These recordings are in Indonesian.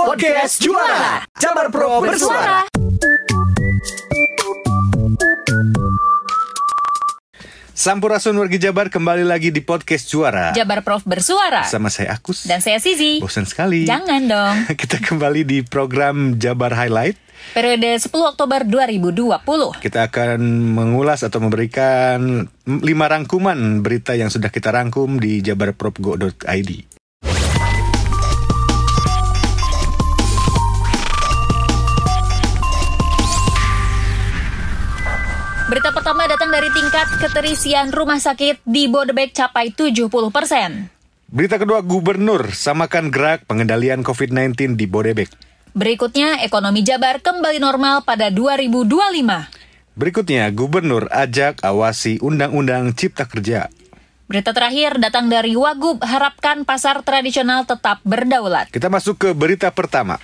Podcast Juara Jabar Pro Bersuara Sampurasun wargi Jabar kembali lagi di podcast Juara Jabar Prof bersuara. Sama saya Akus Dan saya Sizi. Bosan sekali Jangan dong. Kita kembali di program Jabar Highlight Periode 10 Oktober 2020. Kita akan mengulas atau memberikan lima rangkuman berita yang sudah kita rangkum di jabarprofgo.id Pertama datang dari tingkat keterisian rumah sakit di Bodebek capai 70 persen. Berita kedua, Gubernur samakan gerak pengendalian COVID-19 di Bodebek. Berikutnya, ekonomi Jabar kembali normal pada 2025. Berikutnya, Gubernur ajak awasi Undang-Undang Cipta Kerja. Berita terakhir datang dari Wagub harapkan pasar tradisional tetap berdaulat. Kita masuk ke berita pertama.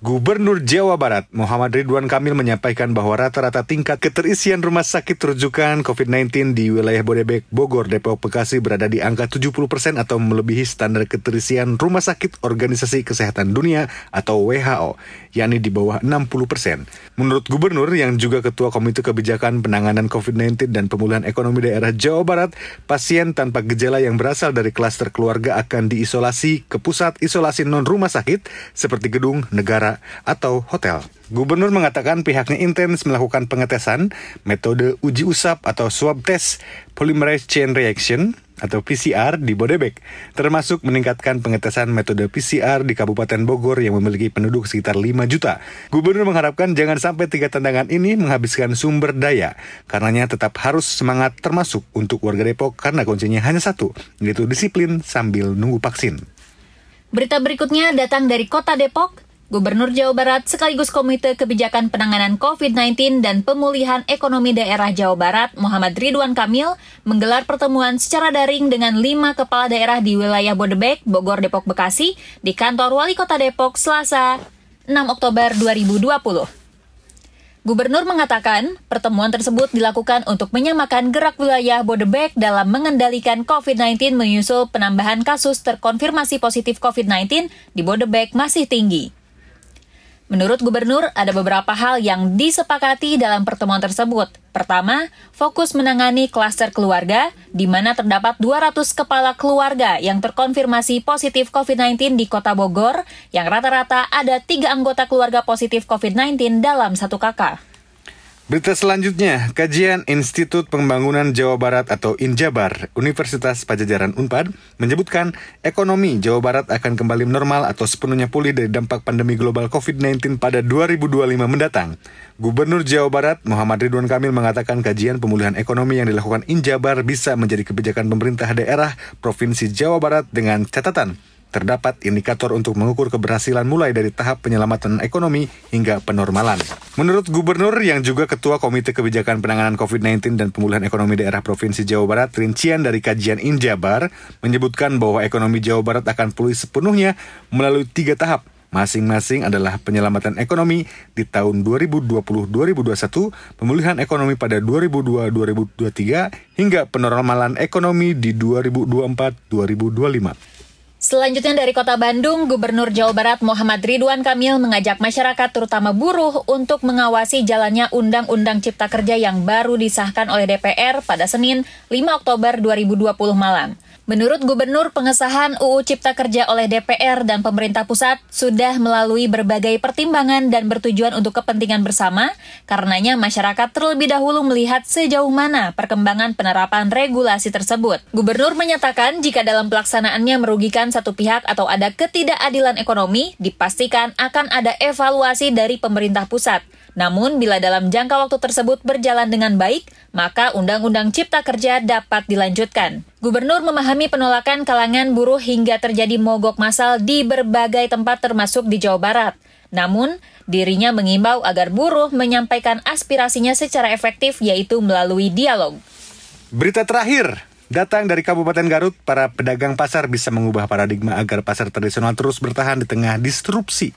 Gubernur Jawa Barat Muhammad Ridwan Kamil menyampaikan bahwa rata-rata tingkat keterisian rumah sakit rujukan COVID-19 di wilayah Bodebek, Bogor, Depok, Bekasi berada di angka 70% atau melebihi standar keterisian rumah sakit Organisasi Kesehatan Dunia atau WHO, yakni di bawah 60%. Menurut Gubernur yang juga Ketua Komite Kebijakan Penanganan COVID-19 dan Pemulihan Ekonomi Daerah Jawa Barat, pasien tanpa gejala yang berasal dari klaster keluarga akan diisolasi ke pusat isolasi non-rumah sakit seperti gedung, negara, atau hotel. Gubernur mengatakan pihaknya intens melakukan pengetesan metode uji usap atau swab test polymerase chain reaction atau PCR di Bodebek, termasuk meningkatkan pengetesan metode PCR di Kabupaten Bogor yang memiliki penduduk sekitar 5 juta. Gubernur mengharapkan jangan sampai tiga tantangan ini menghabiskan sumber daya, karenanya tetap harus semangat termasuk untuk warga Depok karena kuncinya hanya satu, yaitu disiplin sambil nunggu vaksin. Berita berikutnya datang dari Kota Depok. Gubernur Jawa Barat sekaligus Komite Kebijakan Penanganan COVID-19 dan Pemulihan Ekonomi Daerah Jawa Barat Muhammad Ridwan Kamil menggelar pertemuan secara daring dengan lima kepala daerah di wilayah Bodebek, Bogor, Depok, Bekasi di kantor Wali Kota Depok Selasa 6 Oktober 2020. Gubernur mengatakan pertemuan tersebut dilakukan untuk menyamakan gerak wilayah Bodebek dalam mengendalikan COVID-19 menyusul penambahan kasus terkonfirmasi positif COVID-19 di Bodebek masih tinggi. Menurut gubernur, ada beberapa hal yang disepakati dalam pertemuan tersebut. Pertama, fokus menangani klaster keluarga, di mana terdapat 200 kepala keluarga yang terkonfirmasi positif COVID-19 di kota Bogor, yang rata-rata ada tiga anggota keluarga positif COVID-19 dalam satu kakak. Berita selanjutnya, kajian Institut Pembangunan Jawa Barat atau Injabar, Universitas Pajajaran Unpad, menyebutkan ekonomi Jawa Barat akan kembali normal atau sepenuhnya pulih dari dampak pandemi global COVID-19 pada 2025 mendatang. Gubernur Jawa Barat Muhammad Ridwan Kamil mengatakan kajian pemulihan ekonomi yang dilakukan Injabar bisa menjadi kebijakan pemerintah daerah Provinsi Jawa Barat dengan catatan terdapat indikator untuk mengukur keberhasilan mulai dari tahap penyelamatan ekonomi hingga penormalan. Menurut Gubernur yang juga Ketua Komite Kebijakan Penanganan COVID-19 dan Pemulihan Ekonomi Daerah Provinsi Jawa Barat, rincian dari kajian Injabar menyebutkan bahwa ekonomi Jawa Barat akan pulih sepenuhnya melalui tiga tahap, Masing-masing adalah penyelamatan ekonomi di tahun 2020-2021, pemulihan ekonomi pada 2002-2023, hingga penormalan ekonomi di 2024-2025. Selanjutnya dari Kota Bandung, Gubernur Jawa Barat Muhammad Ridwan Kamil mengajak masyarakat terutama buruh untuk mengawasi jalannya Undang-Undang Cipta Kerja yang baru disahkan oleh DPR pada Senin 5 Oktober 2020 malam. Menurut Gubernur, pengesahan UU Cipta Kerja oleh DPR dan pemerintah pusat sudah melalui berbagai pertimbangan dan bertujuan untuk kepentingan bersama, karenanya masyarakat terlebih dahulu melihat sejauh mana perkembangan penerapan regulasi tersebut. Gubernur menyatakan jika dalam pelaksanaannya merugikan satu pihak atau ada ketidakadilan ekonomi, dipastikan akan ada evaluasi dari pemerintah pusat. Namun, bila dalam jangka waktu tersebut berjalan dengan baik, maka Undang-Undang Cipta Kerja dapat dilanjutkan. Gubernur memahami penolakan kalangan buruh hingga terjadi mogok massal di berbagai tempat termasuk di Jawa Barat. Namun, dirinya mengimbau agar buruh menyampaikan aspirasinya secara efektif yaitu melalui dialog. Berita terakhir, Datang dari Kabupaten Garut, para pedagang pasar bisa mengubah paradigma agar pasar tradisional terus bertahan di tengah disrupsi.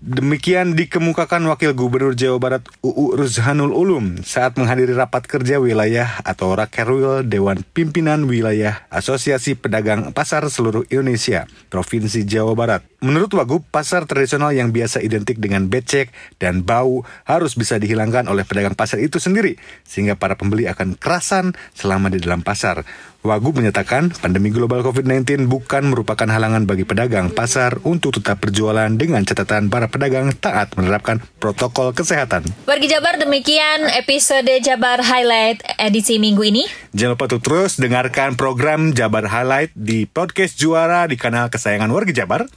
Demikian dikemukakan Wakil Gubernur Jawa Barat UU Ruzhanul Ulum saat menghadiri rapat kerja wilayah atau Rakerwil Dewan Pimpinan Wilayah Asosiasi Pedagang Pasar Seluruh Indonesia, Provinsi Jawa Barat. Menurut Wagub, pasar tradisional yang biasa identik dengan becek dan bau harus bisa dihilangkan oleh pedagang pasar itu sendiri, sehingga para pembeli akan kerasan selama di dalam pasar. Wagub menyatakan pandemi global COVID-19 bukan merupakan halangan bagi pedagang pasar untuk tetap berjualan dengan catatan para pedagang taat menerapkan protokol kesehatan. Wargi Jabar demikian episode Jabar Highlight edisi minggu ini. Jangan lupa untuk terus dengarkan program Jabar Highlight di podcast Juara di kanal kesayangan Wargi Jabar.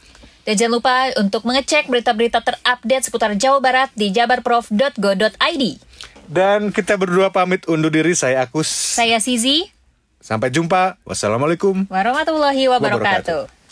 Dan jangan lupa untuk mengecek berita-berita terupdate seputar Jawa Barat di jabarprof.go.id. Dan kita berdua pamit undur diri, saya Agus. Saya Sizi. Sampai jumpa. Wassalamualaikum warahmatullahi wabarakatuh. wabarakatuh.